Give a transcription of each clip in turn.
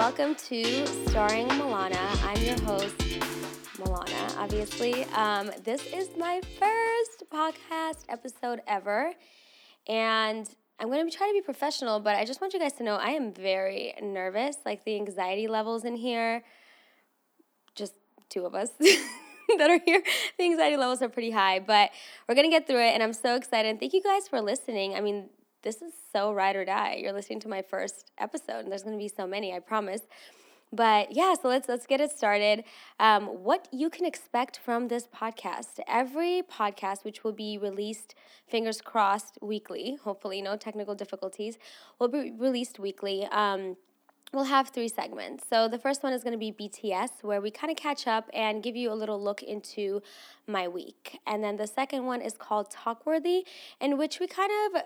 welcome to Starring Milana. I'm your host, Milana, obviously. Um, this is my first podcast episode ever, and I'm going to try to be professional, but I just want you guys to know I am very nervous. Like the anxiety levels in here, just two of us. that are here, the anxiety levels are pretty high, but we're gonna get through it, and I'm so excited. Thank you guys for listening. I mean, this is so ride or die. You're listening to my first episode, and there's going to be so many, I promise. But yeah, so let's let's get it started. Um, what you can expect from this podcast? Every podcast, which will be released, fingers crossed, weekly. Hopefully, no technical difficulties. Will be released weekly. Um, we'll have three segments. So the first one is going to be BTS, where we kind of catch up and give you a little look into my week. And then the second one is called Talkworthy, in which we kind of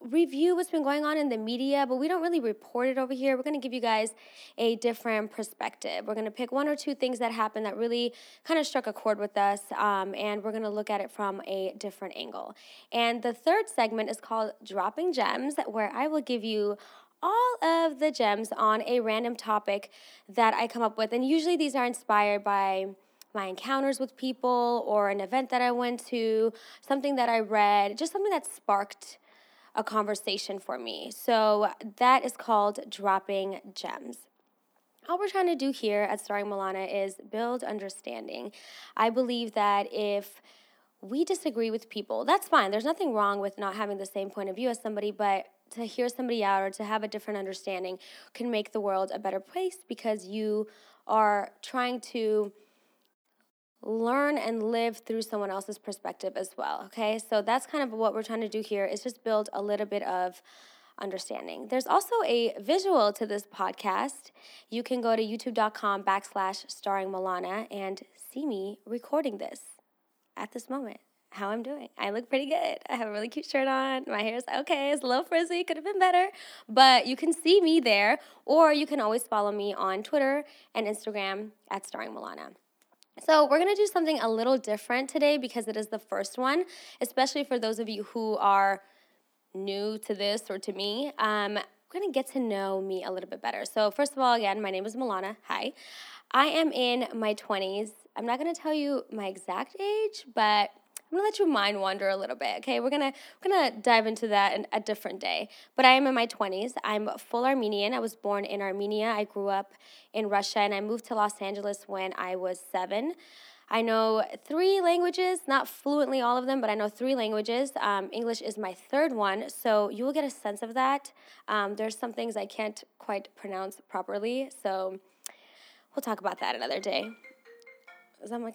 review what's been going on in the media, but we don't really report it over here. We're going to give you guys a different perspective. We're going to pick one or two things that happened that really kind of struck a chord with us, um, and we're going to look at it from a different angle. And the third segment is called Dropping Gems, where I will give you all of the gems on a random topic that I come up with. And usually these are inspired by my encounters with people or an event that I went to, something that I read, just something that sparked a conversation for me. So that is called dropping gems. All we're trying to do here at Starring Milana is build understanding. I believe that if we disagree with people, that's fine. There's nothing wrong with not having the same point of view as somebody, but to hear somebody out or to have a different understanding can make the world a better place because you are trying to learn and live through someone else's perspective as well. Okay, so that's kind of what we're trying to do here is just build a little bit of understanding. There's also a visual to this podcast. You can go to youtube.com backslash starring Milana and see me recording this at this moment. How I'm doing. I look pretty good. I have a really cute shirt on. My hair's okay. It's a little frizzy. Could have been better. But you can see me there, or you can always follow me on Twitter and Instagram at Starring Milana. So, we're going to do something a little different today because it is the first one, especially for those of you who are new to this or to me. Um, we're going to get to know me a little bit better. So, first of all, again, my name is Milana. Hi. I am in my 20s. I'm not going to tell you my exact age, but I'm gonna let your mind wander a little bit. Okay, we're gonna we're gonna dive into that in a different day. But I am in my 20s. I'm full Armenian. I was born in Armenia. I grew up in Russia, and I moved to Los Angeles when I was seven. I know three languages, not fluently all of them, but I know three languages. Um, English is my third one, so you will get a sense of that. Um, there's some things I can't quite pronounce properly, so we'll talk about that another day. Is that my.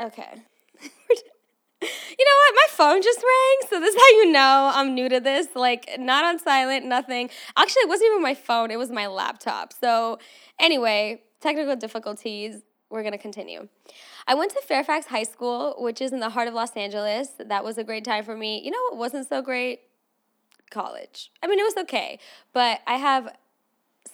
Okay. you know what? My phone just rang. So this is how you know I'm new to this. Like not on silent, nothing. Actually, it wasn't even my phone. It was my laptop. So anyway, technical difficulties. We're gonna continue. I went to Fairfax High School, which is in the heart of Los Angeles. That was a great time for me. You know what wasn't so great? College. I mean, it was okay, but I have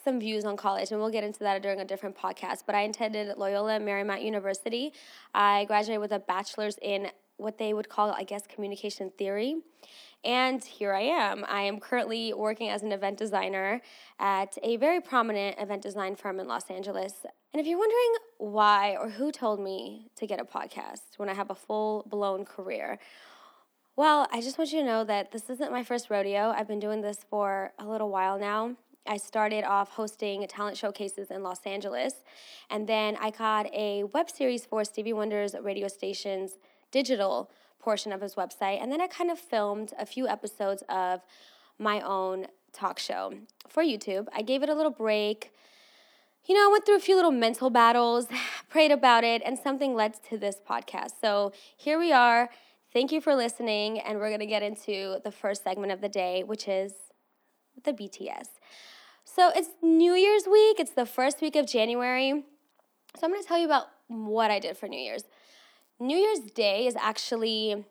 some views on college, and we'll get into that during a different podcast. But I attended Loyola Marymount University. I graduated with a bachelor's in what they would call, I guess, communication theory. And here I am. I am currently working as an event designer at a very prominent event design firm in Los Angeles. And if you're wondering why or who told me to get a podcast when I have a full blown career, well, I just want you to know that this isn't my first rodeo. I've been doing this for a little while now. I started off hosting talent showcases in Los Angeles, and then I caught a web series for Stevie Wonder's radio station's digital portion of his website, and then I kind of filmed a few episodes of my own talk show for YouTube. I gave it a little break. You know, I went through a few little mental battles, prayed about it, and something led to this podcast. So here we are. Thank you for listening, and we're going to get into the first segment of the day, which is the BTS. So it's New Year's week, it's the first week of January. So I'm going to tell you about what I did for New Year's. New Year's Day is actually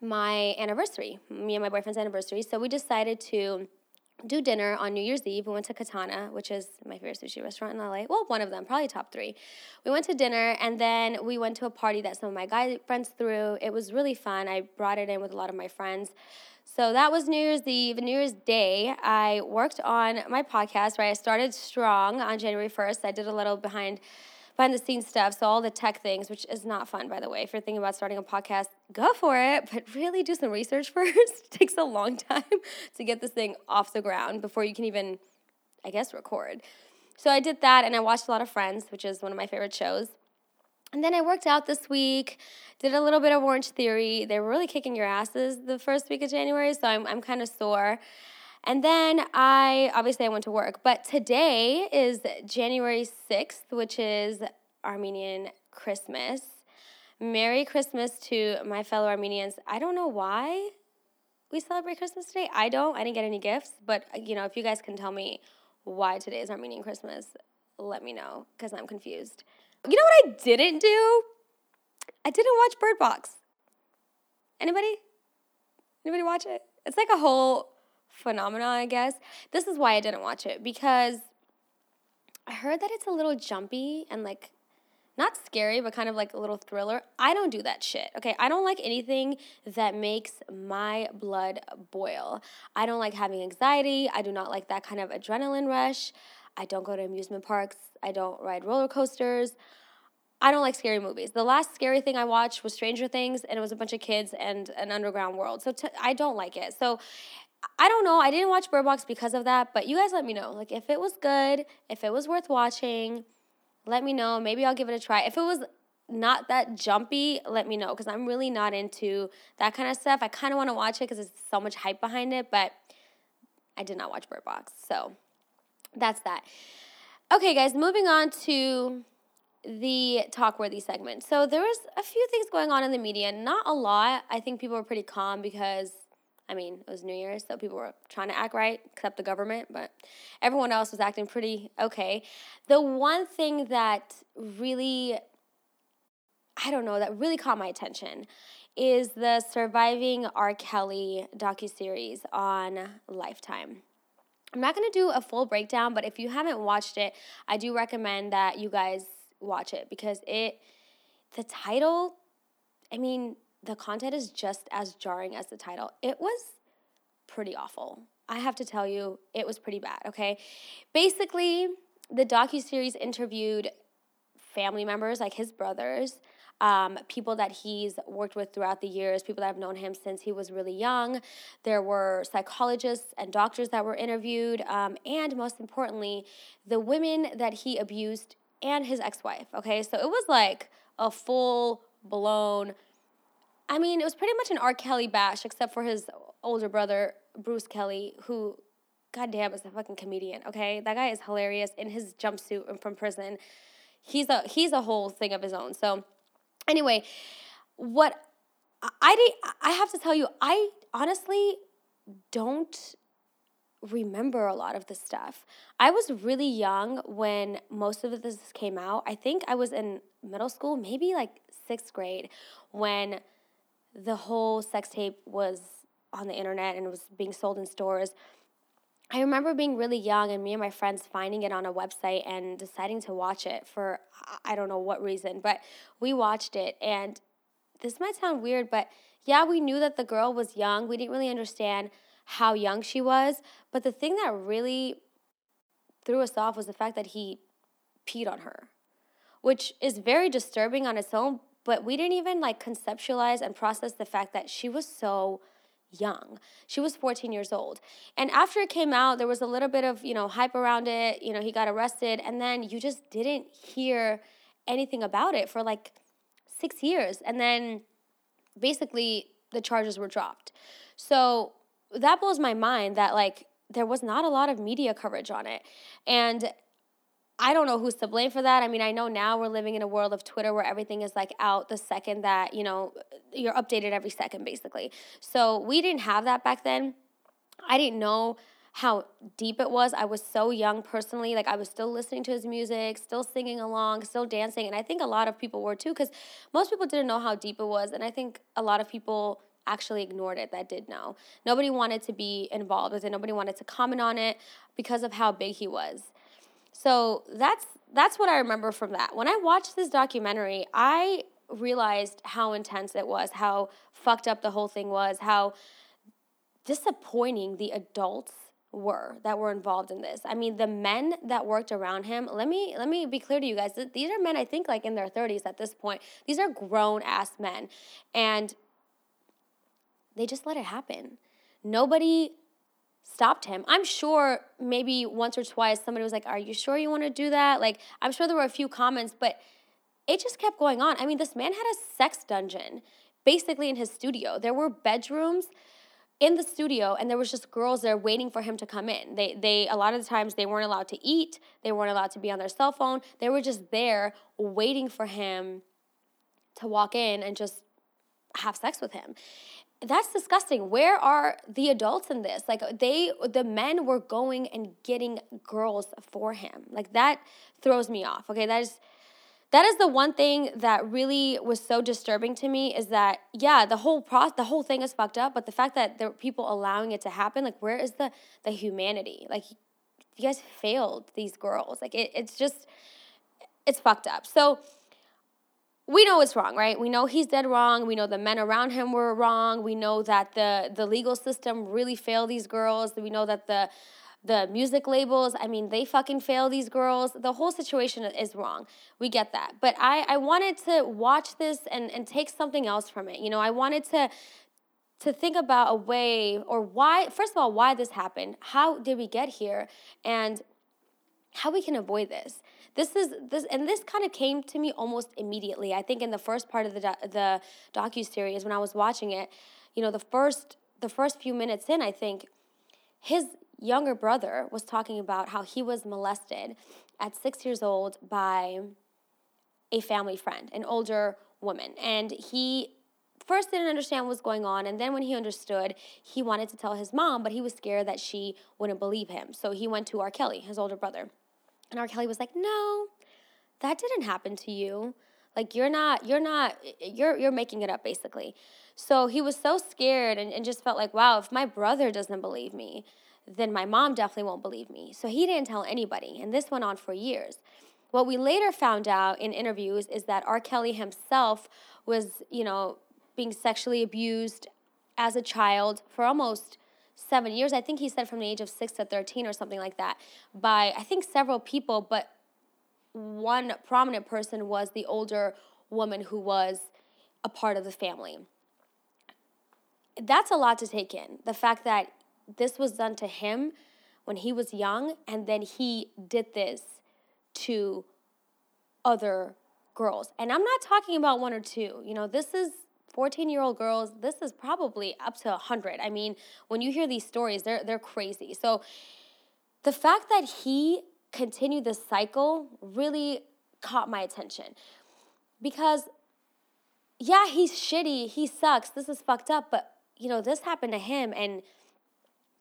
my anniversary, me and my boyfriend's anniversary. So we decided to do dinner on New Year's Eve. We went to Katana, which is my favorite sushi restaurant in LA. Well, one of them, probably top three. We went to dinner and then we went to a party that some of my guy friends threw. It was really fun. I brought it in with a lot of my friends. So that was New Year's Eve. New Year's Day, I worked on my podcast, right? I started strong on January 1st. I did a little behind behind the scenes stuff, so all the tech things, which is not fun, by the way. If you're thinking about starting a podcast, go for it, but really do some research first. it takes a long time to get this thing off the ground before you can even, I guess, record. So I did that, and I watched a lot of Friends, which is one of my favorite shows. And then I worked out this week, did a little bit of Orange Theory. They were really kicking your asses the first week of January, so I'm, I'm kind of sore. And then I obviously I went to work, but today is January 6th, which is Armenian Christmas. Merry Christmas to my fellow Armenians. I don't know why we celebrate Christmas today. I don't. I didn't get any gifts, but uh, you know, if you guys can tell me why today is Armenian Christmas, let me know cuz I'm confused. You know what I didn't do? I didn't watch Bird Box. Anybody? Anybody watch it? It's like a whole phenomenon, I guess. This is why I didn't watch it because I heard that it's a little jumpy and like not scary, but kind of like a little thriller. I don't do that shit. Okay, I don't like anything that makes my blood boil. I don't like having anxiety. I do not like that kind of adrenaline rush. I don't go to amusement parks. I don't ride roller coasters. I don't like scary movies. The last scary thing I watched was Stranger Things, and it was a bunch of kids and an underground world. So I don't like it. So I don't know. I didn't watch Bird Box because of that, but you guys let me know. Like if it was good, if it was worth watching, let me know. Maybe I'll give it a try. If it was not that jumpy, let me know because I'm really not into that kind of stuff. I kind of want to watch it because there's so much hype behind it, but I did not watch Bird Box. So that's that. Okay, guys, moving on to the talkworthy segment. So there was a few things going on in the media, not a lot. I think people were pretty calm because I mean, it was New Year's, so people were trying to act right, except the government, but everyone else was acting pretty okay. The one thing that really, I don't know, that really caught my attention is the Surviving R. Kelly docuseries on Lifetime. I'm not going to do a full breakdown, but if you haven't watched it, I do recommend that you guys watch it because it, the title, I mean, the content is just as jarring as the title. It was pretty awful. I have to tell you, it was pretty bad, okay? Basically, the docu-series interviewed family members like his brothers, um, people that he's worked with throughout the years, people that have known him since he was really young. There were psychologists and doctors that were interviewed, um, and most importantly, the women that he abused and his ex wife. Okay, so it was like a full blown I mean, it was pretty much an R. Kelly bash, except for his older brother, Bruce Kelly, who, goddamn, is a fucking comedian. Okay, that guy is hilarious in his jumpsuit from prison. He's a he's a whole thing of his own. So, anyway, what I did, I have to tell you, I honestly don't remember a lot of this stuff. I was really young when most of this came out. I think I was in middle school, maybe like sixth grade, when the whole sex tape was on the internet and was being sold in stores. I remember being really young and me and my friends finding it on a website and deciding to watch it for I don't know what reason, but we watched it. And this might sound weird, but yeah, we knew that the girl was young. We didn't really understand how young she was, but the thing that really threw us off was the fact that he peed on her, which is very disturbing on its own, but we didn't even like conceptualize and process the fact that she was so young. She was 14 years old. And after it came out, there was a little bit of, you know, hype around it. You know, he got arrested and then you just didn't hear anything about it for like 6 years. And then basically the charges were dropped. So that blows my mind that like there was not a lot of media coverage on it. And I don't know who's to blame for that. I mean, I know now we're living in a world of Twitter where everything is like out the second that, you know, you're updated every second basically. So we didn't have that back then. I didn't know how deep it was. I was so young personally. Like I was still listening to his music, still singing along, still dancing. And I think a lot of people were too, because most people didn't know how deep it was. And I think a lot of people actually ignored it that did know. Nobody wanted to be involved with it. Nobody wanted to comment on it because of how big he was. So that's that's what I remember from that. When I watched this documentary, I realized how intense it was, how fucked up the whole thing was, how disappointing the adults were that were involved in this. I mean, the men that worked around him, let me let me be clear to you guys. These are men I think like in their 30s at this point. These are grown ass men. And they just let it happen. Nobody stopped him. I'm sure maybe once or twice somebody was like, "Are you sure you want to do that?" Like, I'm sure there were a few comments, but it just kept going on. I mean, this man had a sex dungeon basically in his studio. There were bedrooms in the studio and there was just girls there waiting for him to come in. They they a lot of the times they weren't allowed to eat, they weren't allowed to be on their cell phone. They were just there waiting for him to walk in and just have sex with him. That's disgusting. Where are the adults in this? Like they the men were going and getting girls for him. Like that throws me off. Okay? That is that is the one thing that really was so disturbing to me is that yeah the whole process the whole thing is fucked up but the fact that there are people allowing it to happen like where is the the humanity like you guys failed these girls like it, it's just it's fucked up so we know it's wrong right? We know he's dead wrong. We know the men around him were wrong. We know that the the legal system really failed these girls. We know that the the music labels i mean they fucking fail these girls. The whole situation is wrong. We get that. But i i wanted to watch this and and take something else from it. You know i wanted to to think about a way or why first of all why this happened. How did we get here? And how we can avoid this this is this and this kind of came to me almost immediately i think in the first part of the the docu series when i was watching it you know the first the first few minutes in i think his younger brother was talking about how he was molested at six years old by a family friend, an older woman. And he first didn't understand what was going on. And then when he understood, he wanted to tell his mom, but he was scared that she wouldn't believe him. So he went to R. Kelly, his older brother. And R. Kelly was like, no, that didn't happen to you. Like you're not, you're not, you're you're making it up basically. So he was so scared and, and just felt like, wow, if my brother doesn't believe me, then my mom definitely won't believe me. So he didn't tell anybody, and this went on for years. What we later found out in interviews is that R. Kelly himself was, you know, being sexually abused as a child for almost seven years. I think he said from the age of six to 13 or something like that, by I think several people, but one prominent person was the older woman who was a part of the family. That's a lot to take in. The fact that this was done to him when he was young, and then he did this to other girls. And I'm not talking about one or two. You know, this is 14 year old girls. This is probably up to 100. I mean, when you hear these stories, they're, they're crazy. So the fact that he continued this cycle really caught my attention because yeah, he's shitty, he sucks, this is fucked up, but you know, this happened to him and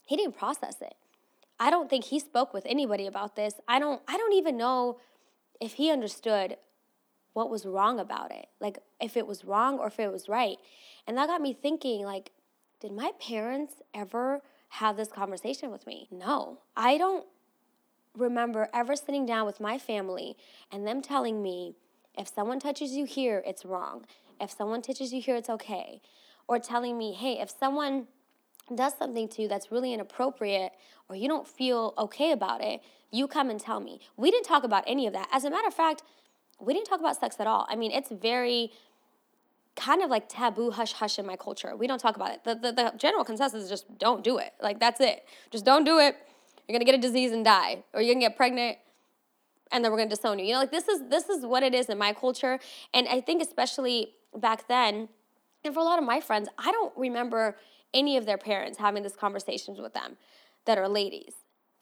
he didn't process it. I don't think he spoke with anybody about this. I don't I don't even know if he understood what was wrong about it. Like if it was wrong or if it was right. And that got me thinking like did my parents ever have this conversation with me? No. I don't remember ever sitting down with my family and them telling me if someone touches you here, it's wrong. If someone touches you here, it's okay. Or telling me, hey, if someone does something to you that's really inappropriate or you don't feel okay about it, you come and tell me. We didn't talk about any of that. As a matter of fact, we didn't talk about sex at all. I mean, it's very kind of like taboo hush hush in my culture. We don't talk about it. The, the, the general consensus is just don't do it. Like, that's it. Just don't do it. You're gonna get a disease and die, or you're gonna get pregnant and then we're gonna disown you. You know, like this is this is what it is in my culture. And I think especially back then, and for a lot of my friends, I don't remember any of their parents having these conversations with them that are ladies.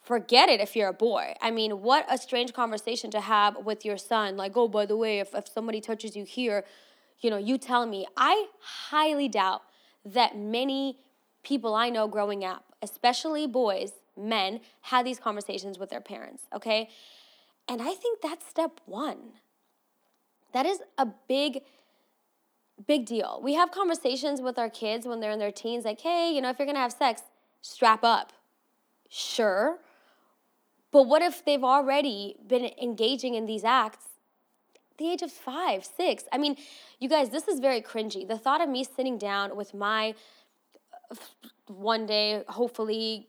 Forget it if you're a boy. I mean, what a strange conversation to have with your son. Like, oh, by the way, if, if somebody touches you here, you know, you tell me. I highly doubt that many people I know growing up, especially boys, men, had these conversations with their parents, okay? And I think that's step one. That is a big big deal. We have conversations with our kids when they're in their teens, like, hey, you know, if you're gonna have sex, strap up. Sure. But what if they've already been engaging in these acts the age of five, six? I mean, you guys, this is very cringy. The thought of me sitting down with my one day, hopefully,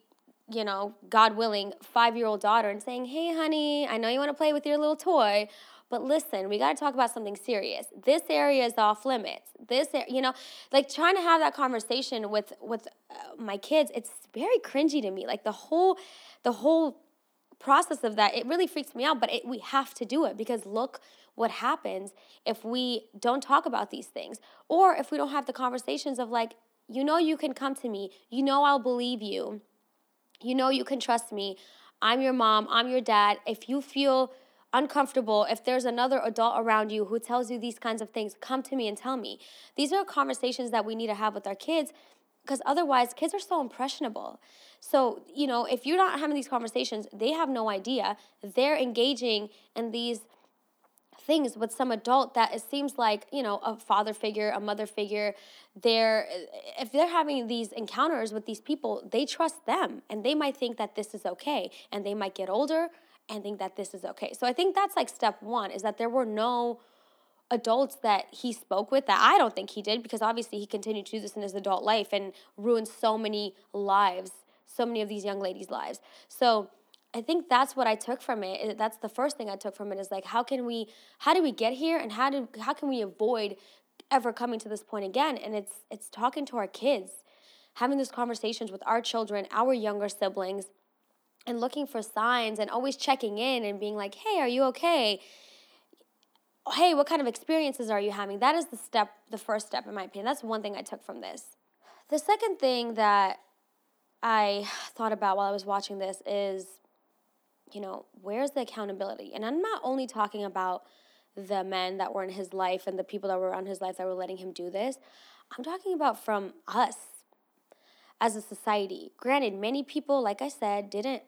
you know, God willing, five year old daughter and saying, Hey, honey, I know you want to play with your little toy, but listen, we got to talk about something serious. This area is off limits. This, you know, like trying to have that conversation with with uh, my kids, it's very cringy to me. Like the whole, the whole process of that, it really freaks me out. But it, we have to do it because look what happens if we don't talk about these things, or if we don't have the conversations of like, you know, you can come to me. You know, I'll believe you. You know, you can trust me. I'm your mom. I'm your dad. If you feel uncomfortable, if there's another adult around you who tells you these kinds of things, come to me and tell me. These are conversations that we need to have with our kids because otherwise, kids are so impressionable. So, you know, if you're not having these conversations, they have no idea. They're engaging in these things with some adult that it seems like you know a father figure a mother figure they're if they're having these encounters with these people they trust them and they might think that this is okay and they might get older and think that this is okay so i think that's like step one is that there were no adults that he spoke with that i don't think he did because obviously he continued to do this in his adult life and ruined so many lives so many of these young ladies lives so I think that's what I took from it. Eh, that's the first thing I took from it is like how can we how do we get here and how do how can we avoid ever coming to this point again? And it's it's talking to our kids, having these conversations with our children, our younger siblings, and looking for signs and always checking in and being like, "Hey, are you okay?" Hey, what kind of experiences are you having? That is the step, the first step in my opinion. That's one thing I took from this. The second thing that I thought about while I was watching this is you know, where's the accountability? And I'm not only talking about the men that were in his life and the people that were around his life that were letting him do this. I'm talking about from us as a society. Granted, many people, like I said, didn't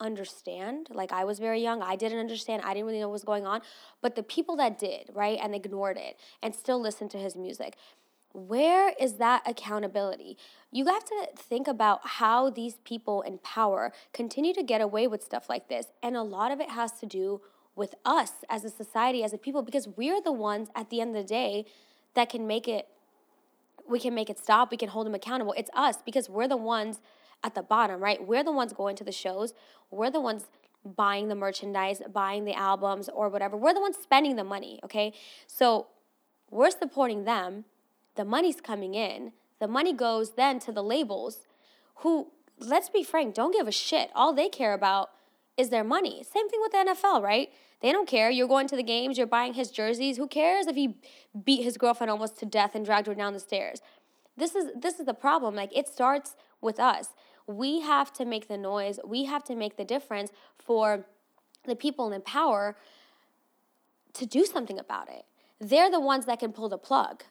understand. Like I was very young, I didn't understand. I didn't really know what was going on. But the people that did, right, and ignored it and still listened to his music, where is that accountability? You have to think about how these people in power continue to get away with stuff like this. And a lot of it has to do with us as a society, as a people, because we're the ones at the end of the day that can make it, we can make it stop, we can hold them accountable. It's us because we're the ones at the bottom, right? We're the ones going to the shows, we're the ones buying the merchandise, buying the albums or whatever. We're the ones spending the money, okay? So we're supporting them the money's coming in. The money goes then to the labels who, let's be frank, don't give a shit. All they care about is their money. Same thing with the NFL, right? They don't care. You're going to the games, you're buying his jerseys. Who cares if he beat his girlfriend almost to death and dragged her down the stairs? This is this is the problem. Like it starts with us. We have to make the noise. We have to make the difference for the people in power to do something about it. They're the ones that can pull the plug.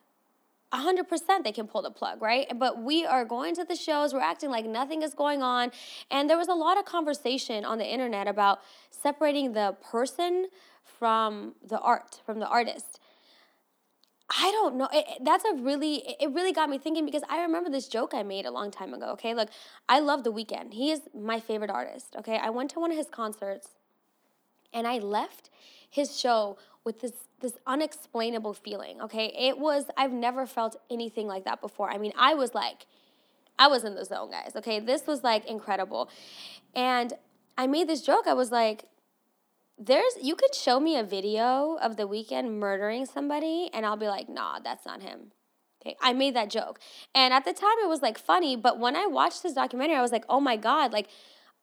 100% they can pull the plug, right? But we are going to the shows, we're acting like nothing is going on. And there was a lot of conversation on the internet about separating the person from the art, from the artist. I don't know. It, that's a really, it really got me thinking because I remember this joke I made a long time ago. Okay. Look, I love The Weeknd. He is my favorite artist. Okay. I went to one of his concerts and I left his show with this this unexplainable feeling. Okay, it was I've never felt anything like that before. I mean, I was like, I was in the zone, guys. Okay, this was like incredible, and I made this joke. I was like, there's you could show me a video of the Weeknd murdering somebody, and I'll be like, nah, that's not him. Okay, I made that joke, and at the time it was like funny, but when I watched this documentary, I was like, oh my god, like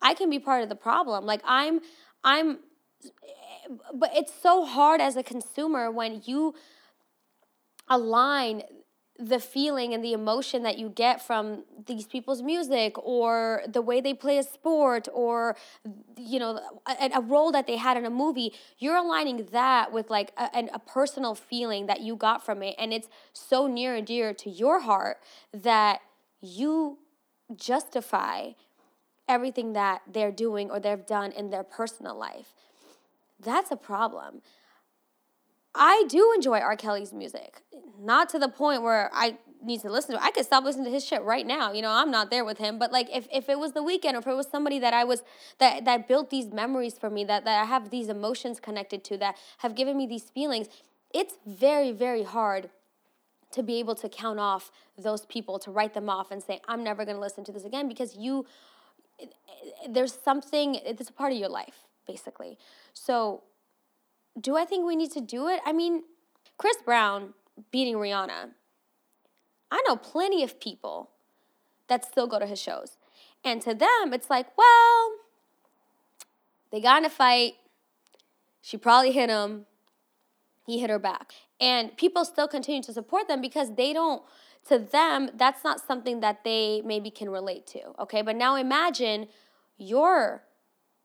I can be part of the problem. Like I'm I'm eh, but it's so hard as a consumer when you align the feeling and the emotion that you get from these people's music or the way they play a sport or you know a, a role that they had in a movie you're aligning that with like a, a personal feeling that you got from it and it's so near and dear to your heart that you justify everything that they're doing or they've done in their personal life that's a problem. I do enjoy R. Kelly's music, not to the point where I need to listen to it. I could stop listening to his shit right now. You know, I'm not there with him, but like if, if it was the Weeknd or if it was somebody that I was that that built these memories for me, that, that I have these emotions connected to, that have given me these feelings, it's very, very hard to be able to count off those people, to write them off and say, I'm never going to listen to this again because you, there's something, it's a part of your life, basically. So, do I think we need to do it? I mean, Chris Brown beating Rihanna. I know plenty of people that still go to his shows. And to them, it's like, well, they got in a fight. She probably hit him. He hit her back. And people still continue to support them because they don't, to them, that's not something that they maybe can relate to. Okay. But now imagine your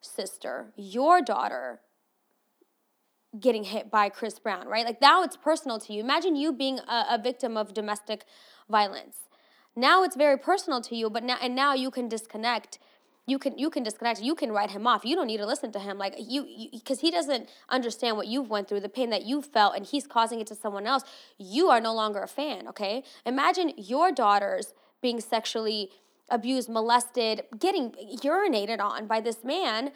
sister, your daughter getting hit by Chris Brown, right? Like now it's personal to you. Imagine you being a, a victim of domestic violence. Now it's very personal to you, but now and now you can disconnect you can you can disconnect you can write him off you don't need to listen to him like you because he doesn't understand what you've went through the pain that you felt and he's causing it to someone else you are no longer a fan okay imagine your daughters being sexually abused molested getting urinated on by this man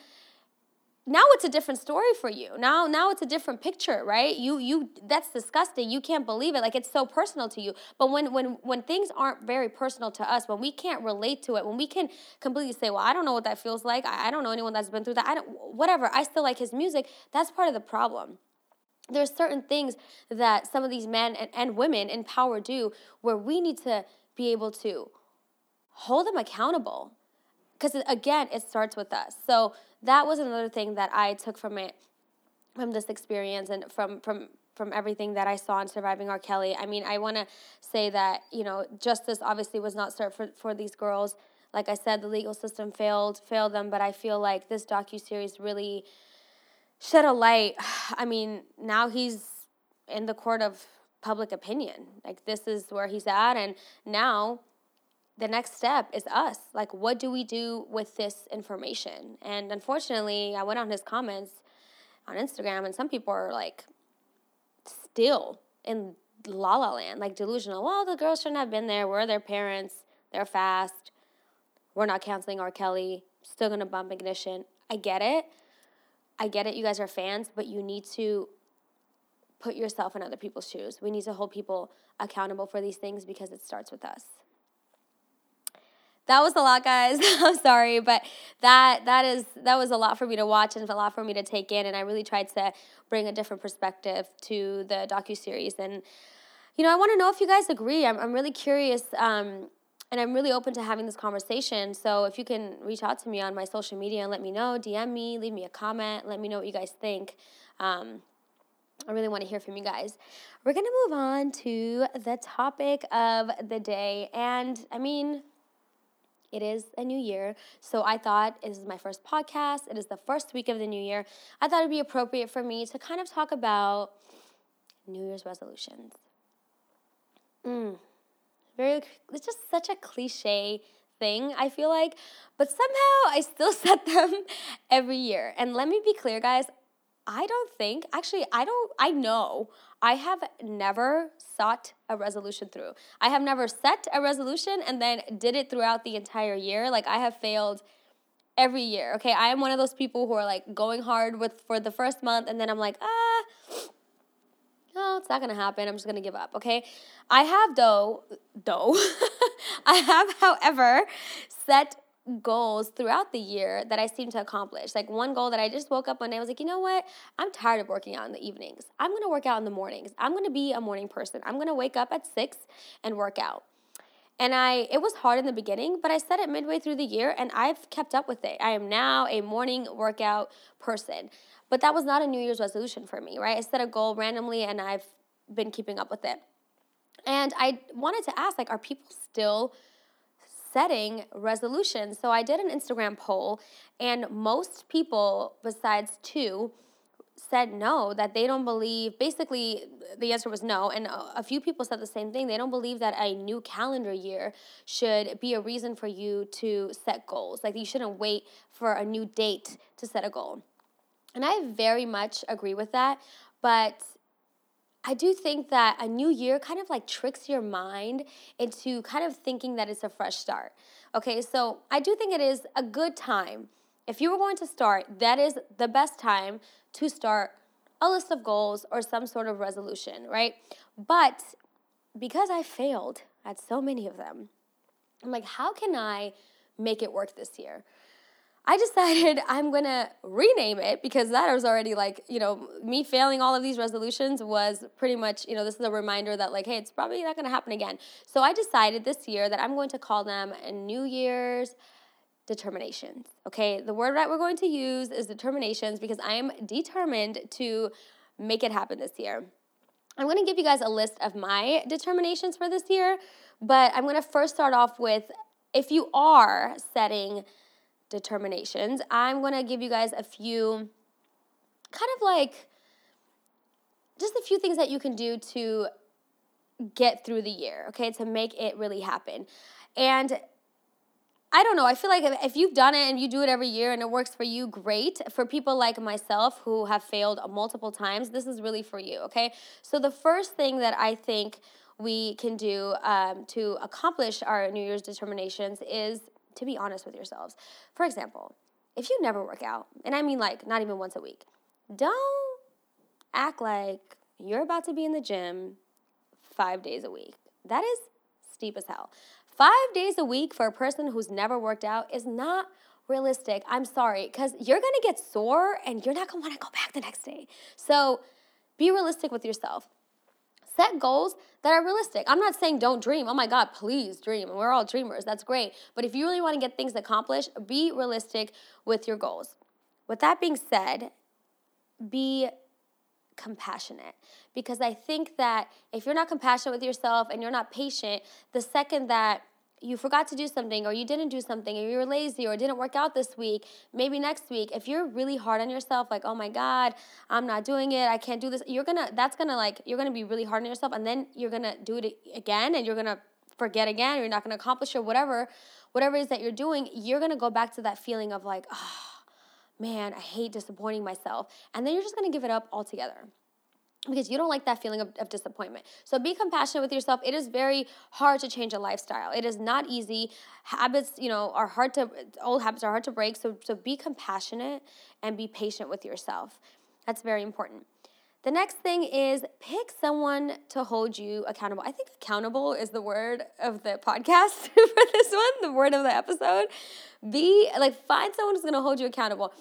now it's a different story for you. Now now it's a different picture right? You you that's disgusting. You can't believe it. Like it's so personal to you. But when when when things aren't very personal to us when we can't relate to it when we can completely say well i don't know what that feels like. I, I don't know anyone that's been through that. I don't whatever. I still like his music. That's part of the problem. There's certain things that some of these men and, and women in power do where we need to be able to hold them accountable. Because again it starts with us. So that was another thing that I took from it, from this experience and from from from everything that I saw in Surviving R. Kelly. I mean, I want to say that you know justice obviously was not served for for these girls. Like I said, the legal system failed failed them, but I feel like this docu series really shed a light. I mean, now he's in the court of public opinion. Like this is where he's at, and now the next step is us. Like, what do we do with this information? And unfortunately, I went on his comments on Instagram, and some people are like, still in la la land, like delusional. Well, the girls shouldn't have been there. We're their parents. They're fast. We're not canceling R. Kelly. Still gonna bump ignition. I get it. I get it. You guys are fans, but you need to put yourself in other people's shoes. We need to hold people accountable for these things because it starts with us that was a lot guys. I'm sorry but that that is that was a lot for me to watch and a lot for me to take in and i really tried to bring a different perspective to the docu-series. And you know i want to know if you guys agree. I'm, I'm really curious um, and i'm really open to having this conversation. So if you can reach out to me on my social media and let me know dm me leave me a comment let me know what you guys think. Um, I really want to hear from you guys. We're going to move on to the topic of the day. And I mean, it is a new year. So I thought this is my first podcast. It is the first week of the new year. I thought it'd be appropriate for me to kind of talk about New Year's resolutions. Mm, very, it's just such a cliche thing, I feel like. But somehow I still set them every year. And let me be clear, guys, I don't think, actually, I don't, I know I have never sought a resolution through. I have never set a resolution and then did it throughout the entire year. Like I have failed every year. Okay, I am one of those people who are like going hard with for the first month and then I'm like, ah, no, it's not gonna happen. I'm just gonna give up. Okay, I have though, though, I have, however, set goals throughout the year that I seem to accomplish. Like one goal that I just woke up one day, I was like, you know what? I'm tired of working out in the evenings. I'm gonna work out in the mornings. I'm gonna be a morning person. I'm gonna wake up at six and work out. And I it was hard in the beginning, but I set it midway through the year and I've kept up with it. I am now a morning workout person. But that was not a New Year's resolution for me, right? I set a goal randomly and I've been keeping up with it. And I wanted to ask like are people still setting resolutions. So I did an Instagram poll, and most people, besides two, said no, that they don't believe, basically, the answer was no. And a few people said the same thing. They don't believe that a new calendar year should be a reason for you to set goals. Like, you shouldn't wait for a new date to set a goal. And I very much agree with that. But I do think that a new year kind of like tricks your mind into kind of thinking that it's a fresh start. Okay, so I do think it is a good time. If you were going to start, that is the best time to start a list of goals or some sort of resolution, right? But because I failed at so many of them, I'm like, how can I make it work this year? I decided I'm gonna rename it because that was already like, you know, me failing all of these resolutions was pretty much, you know, this is a reminder that, like, hey, it's probably not gonna happen again. So I decided this year that I'm going to call them New Year's determinations. Okay, the word that we're going to use is determinations because I am determined to make it happen this year. I'm going to give you guys a list of my determinations for this year, but I'm going to first start off with if you are setting determinations, I'm going to give you guys a few kind of like just a few things that you can do to get through the year, okay, to make it really happen. And I don't know. I feel like if you've done it and you do it every year and it works for you, great. For people like myself who have failed multiple times, this is really for you, okay? So, the first thing that I think we can do um, to accomplish our New Year's determinations is to be honest with yourselves. For example, if you never work out, and I mean like not even once a week, don't act like you're about to be in the gym five days a week. That is steep as hell. Five days a week for a person who's never worked out is not realistic. I'm sorry, because you're gonna get sore and you're not gonna wanna go back the next day. So be realistic with yourself. Set goals that are realistic. I'm not saying don't dream. Oh my God, please dream. We're all dreamers. That's great. But if you really wanna get things accomplished, be realistic with your goals. With that being said, be compassionate because I think that if you're not compassionate with yourself and you're not patient, the second that you forgot to do something or you didn't do something or you were lazy or didn't work out this week, maybe next week, if you're really hard on yourself, like, oh my God, I'm not doing it, I can't do this, you're gonna, that's gonna like, you're gonna be really hard on yourself and then you're gonna do it again and you're gonna forget again or you're not gonna accomplish or whatever, whatever it is that you're doing, you're gonna go back to that feeling of like, oh, man, I hate disappointing myself. And then you're just gonna give it up altogether because you don't like that feeling of, of, disappointment. So be compassionate with yourself. It is very hard to change a lifestyle. It is not easy. Habits, you know, are hard to old habits are hard to break. So so be compassionate and be patient with yourself. That's very important. The next thing is pick someone to hold you accountable. I think accountable is the word of the podcast for this one, the word of the episode. Be like find someone who's going to hold you accountable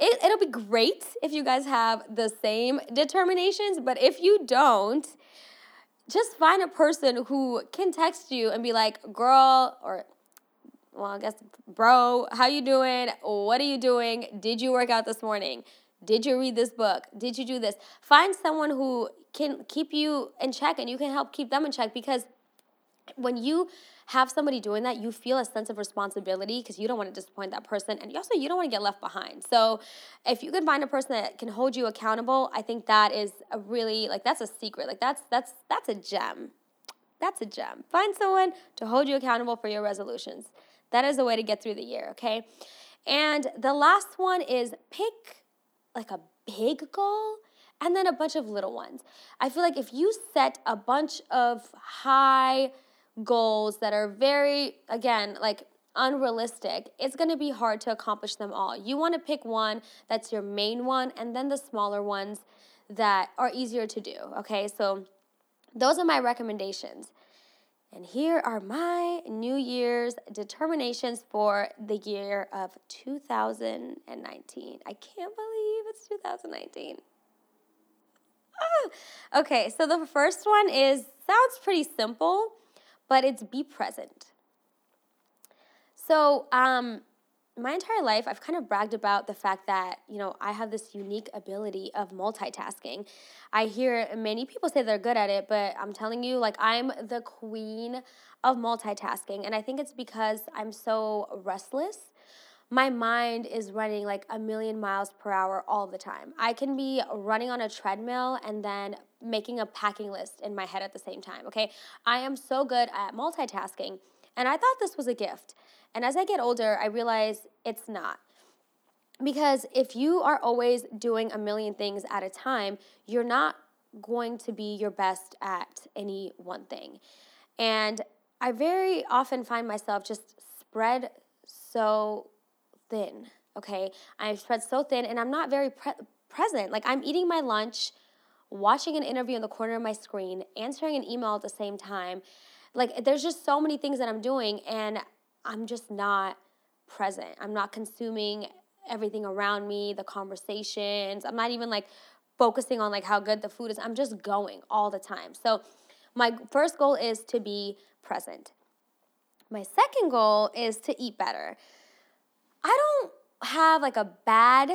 it, it'll be great if you guys have the same determinations, but if you don't, just find a person who can text you and be like, girl, or well, I guess, bro, how you doing? What are you doing? Did you work out this morning? Did you read this book? Did you do this? Find someone who can keep you in check and you can help keep them in check because when you have somebody doing that, you feel a sense of responsibility because you don't want to disappoint that person and also you don't want to get left behind. So if you can find a person that can hold you accountable, I think that is a really like that's a secret. Like that's that's that's a gem. That's a gem. Find someone to hold you accountable for your resolutions. That is a way to get through the year, okay? And the last one is pick like a big goal and then a bunch of little ones. I feel like if you set a bunch of high goals that are very, again, like unrealistic, it's going to be hard to accomplish them all. You want to pick one that's your main one and then the smaller ones that are easier to do. Okay, so those are my recommendations. And here are my New Year's determinations for the year of 2019. I can't believe it's 2019. Ah. Okay, so the first one is sounds pretty simple, but it's be present. So, um, my entire life, I've kind of bragged about the fact that, you know, I have this unique ability of multitasking. I hear many people say they're good at it, but I'm telling you, like, I'm the queen of multitasking. And I think it's because I'm so restless. My mind is running like a million miles per hour all the time. I can be running on a treadmill and then making a packing list in my head at the same time, okay? I am so good at multitasking. And I thought this was a gift. And as I get older, I realize it's not. Because if you are always doing a million things at a time, you're not going to be your best at any one thing. And I very often find myself just spread so thin, okay? I'm spread so thin and I'm not very pre- present. Like I'm eating my lunch watching an interview in the corner of my screen, answering an email at the same time. Like there's just so many things that I'm doing and I'm just not present. I'm not consuming everything around me, the conversations. I'm not even like focusing on like how good the food is. I'm just going all the time. So my first goal is to be present. My second goal is to eat better. I don't have like a bad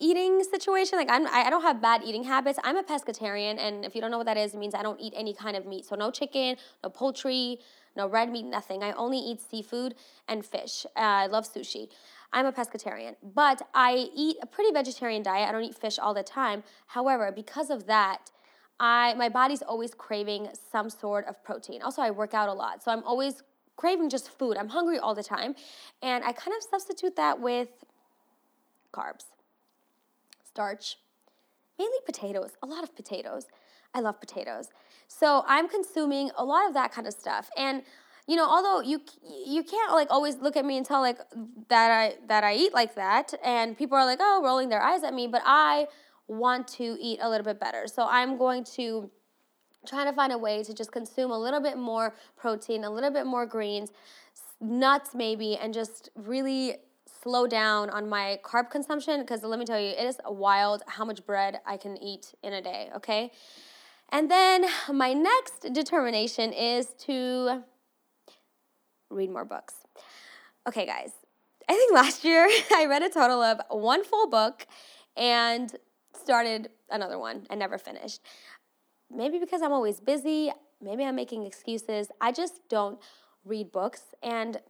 eating situation. Like I'm, I don't have bad eating habits. I'm a pescatarian, and if you don't know what that is, it means I don't eat any kind of meat. So no chicken, no poultry, no red meat, nothing. I only eat seafood and fish. Uh, I love sushi. I'm a pescatarian, but I eat a pretty vegetarian diet. I don't eat fish all the time. However, because of that, I my body's always craving some sort of protein. Also, I work out a lot, so I'm always craving just food. I'm hungry all the time, and I kind of substitute that with carbs, starch, mainly potatoes, a lot of potatoes. I love potatoes. So I'm consuming a lot of that kind of stuff. And you know, although you you can't like always look at me and tell like that I that I eat like that and people are like, "Oh, rolling their eyes at me," but I want to eat a little bit better. So I'm going to try to find a way to just consume a little bit more protein, a little bit more greens, nuts maybe, and just really slow down on my carb consumption because let me tell you, it is wild how much bread I can eat in a day, okay? And then my next determination is to read more books. Okay, guys, I think last year I read a total of one full book and started another one and never finished. Maybe because I'm always busy, maybe I'm making excuses. I just don't read books and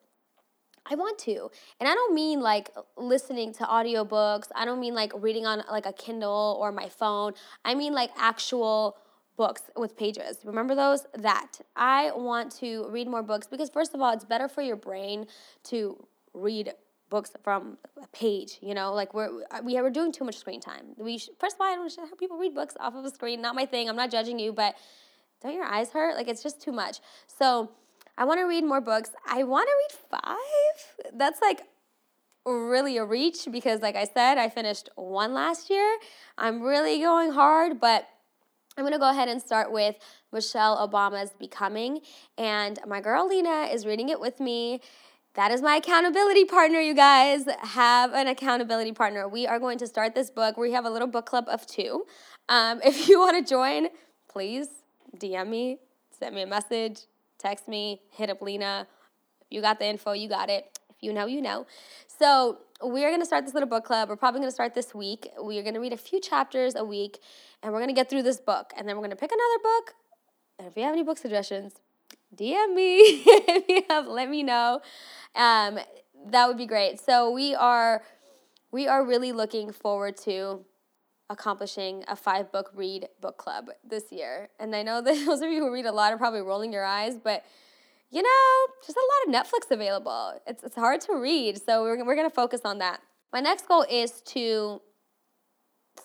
I want to. And I don't mean like listening to audiobooks. I don't mean like reading on like a Kindle or my phone. I mean like actual books with pages. Remember those? That. I want to read more books because, first of all, it's better for your brain to read books from a page, you know, like we're uh, we are doing too much screen time. We should, first of all, I don't have people read books off of a screen. Not my thing. I'm not judging you, but don't your eyes hurt? Like it's just too much. So I want to read more books. I want to read five. That's like really a reach because, like I said, I finished one last year. I'm really going hard, but I'm going to go ahead and start with Michelle Obama's Becoming. And my girl Lena is reading it with me. That is my accountability partner, you guys. Have an accountability partner. We are going to start this book. We have a little book club of two. Um, if you want to join, please DM me, send me a message, text me, hit up Lena. If you got the info, you got it. If you know, you know. So, we are going to start this little book club. We're probably going to start this week. We are going to read a few chapters a week and we're going to get through this book. And then we're going to pick another book. And if you have any book suggestions, DM me. if you have, let me know. Um, that would be great. So we are we are really looking forward to accomplishing a five book read book club this year. And I know that those of you who read a lot are probably rolling your eyes, but you know, there's a lot of Netflix available. It's, it's hard to read, so we're, we're going to focus on that. My next goal is to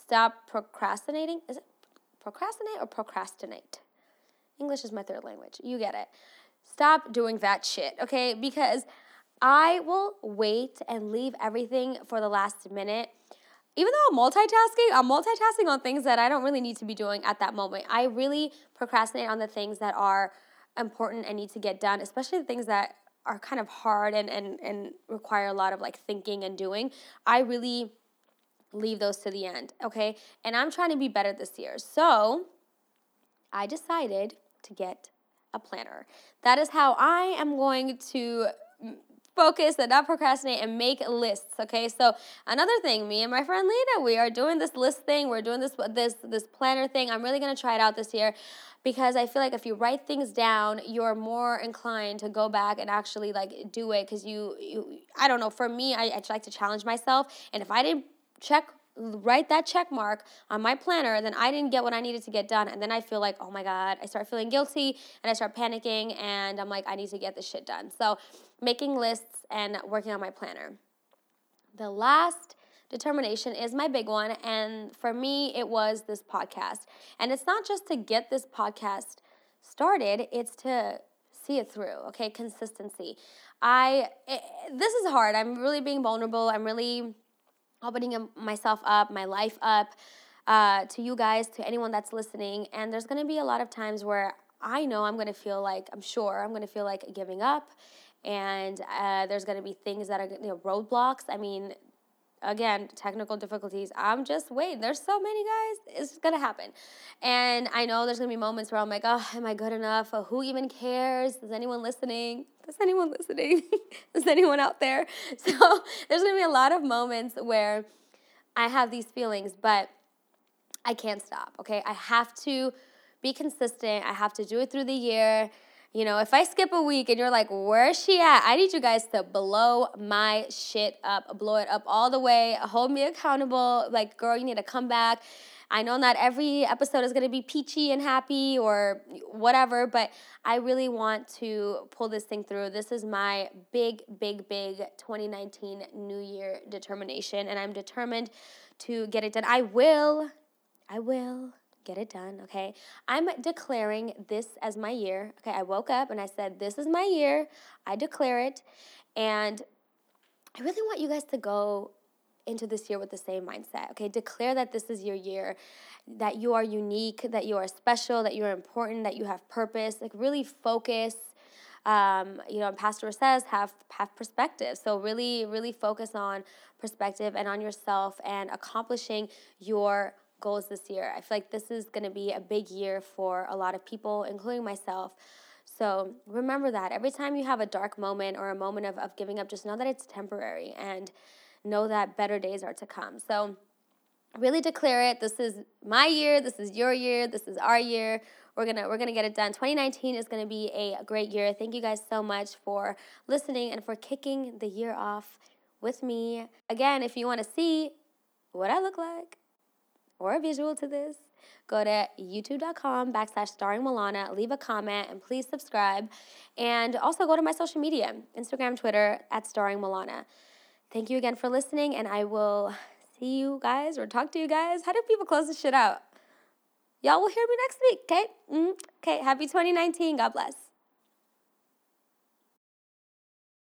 stop procrastinating. Is it procrastinate or procrastinate? English is my third language. You get it. Stop doing that shit, okay? Because I will wait and leave everything for the last minute. Even though I'm multitasking, I'm multitasking on things that I don't really need to be doing at that moment. I really procrastinate on the things that are important and need to get done, especially the things that are kind of hard and, and, and require a lot of like thinking and doing. I really leave those to the end, okay? And I'm trying to be better this year. So I decided to get a planner. That is how I am going to focus and not procrastinate and make lists okay? So another thing me and my friend lena we are doing this list thing. We're doing this this this planner thing. I'm really going to try it out this year because i feel like if you write things down you're more inclined to go back and actually like do it because you, you i don't know. For me I, I like to challenge myself and if i didn't check write that check mark on my planner then i didn't get what i needed to get done and then i feel like oh my god i start feeling guilty and i start panicking and i'm like i need to get this shit done. So making lists and working on my planner. The last determination is my big one and for me it was this podcast. And it's not just to get this podcast started it's to see it through okay? Consistency. I it, this is hard. I'm really being vulnerable. I'm really opening myself up, my life up. uh, to you guys, to anyone that's listening. And there's going to be a lot of times where I know I'm going to feel like, I'm sure I'm going to feel like giving up. And uh, there's going to be things that are, you know, roadblocks. I mean, again, technical difficulties. I'm just waiting. There's so many guys. It's gonna happen. And I know there's gonna be moments where I'm like, oh, am I good enough? Oh, who even cares? Is anyone listening? Is anyone listening? Is anyone out there? So there's gonna be a lot of moments where I have these feelings, but I can't stop. Okay. I have to be consistent. I have to do it through the year. You know, if I skip a week and you're like, where's she at? I need you guys to blow my shit up, blow it up all the way, hold me accountable. Like, girl, you need to come back. I know not every episode is going to be peachy and happy or whatever, but I really want to pull this thing through. This is my big, big, big 2019 New Year determination, and I'm determined to get it done. I will, I will get it done, okay? I'm declaring this as my year. Okay, I woke up and I said, This is my year. I declare it. And I really want you guys to go into this year with the same mindset, okay? Declare that this is your year, that you are unique, that you are special, that you're important, that you have purpose. Like, really focus. Um, you know, Pastor says have have perspective. So really, really focus on perspective and on yourself and accomplishing your goals this year. I feel like this is going to be a big year for a lot of people, including myself. So remember that every time you have a dark moment or a moment of, of giving up, just know that it's temporary and know that better days are to come. So really declare it. This is my year. This is your year. This is our year. We're gonna we're gonna get it done. 2019 is gonna be a great year. Thank you guys so much for listening and for kicking the year off with me. Again, if you want to see what I look like, or a visual to this, go to youtube.com backslash starring Milana, leave a comment, and please subscribe. And also go to my social media Instagram, Twitter, at starring Milana. Thank you again for listening, and I will see you guys or talk to you guys. How do people close this shit out? Y'all will hear me next week, okay? Mm-hmm. Okay, happy 2019. God bless.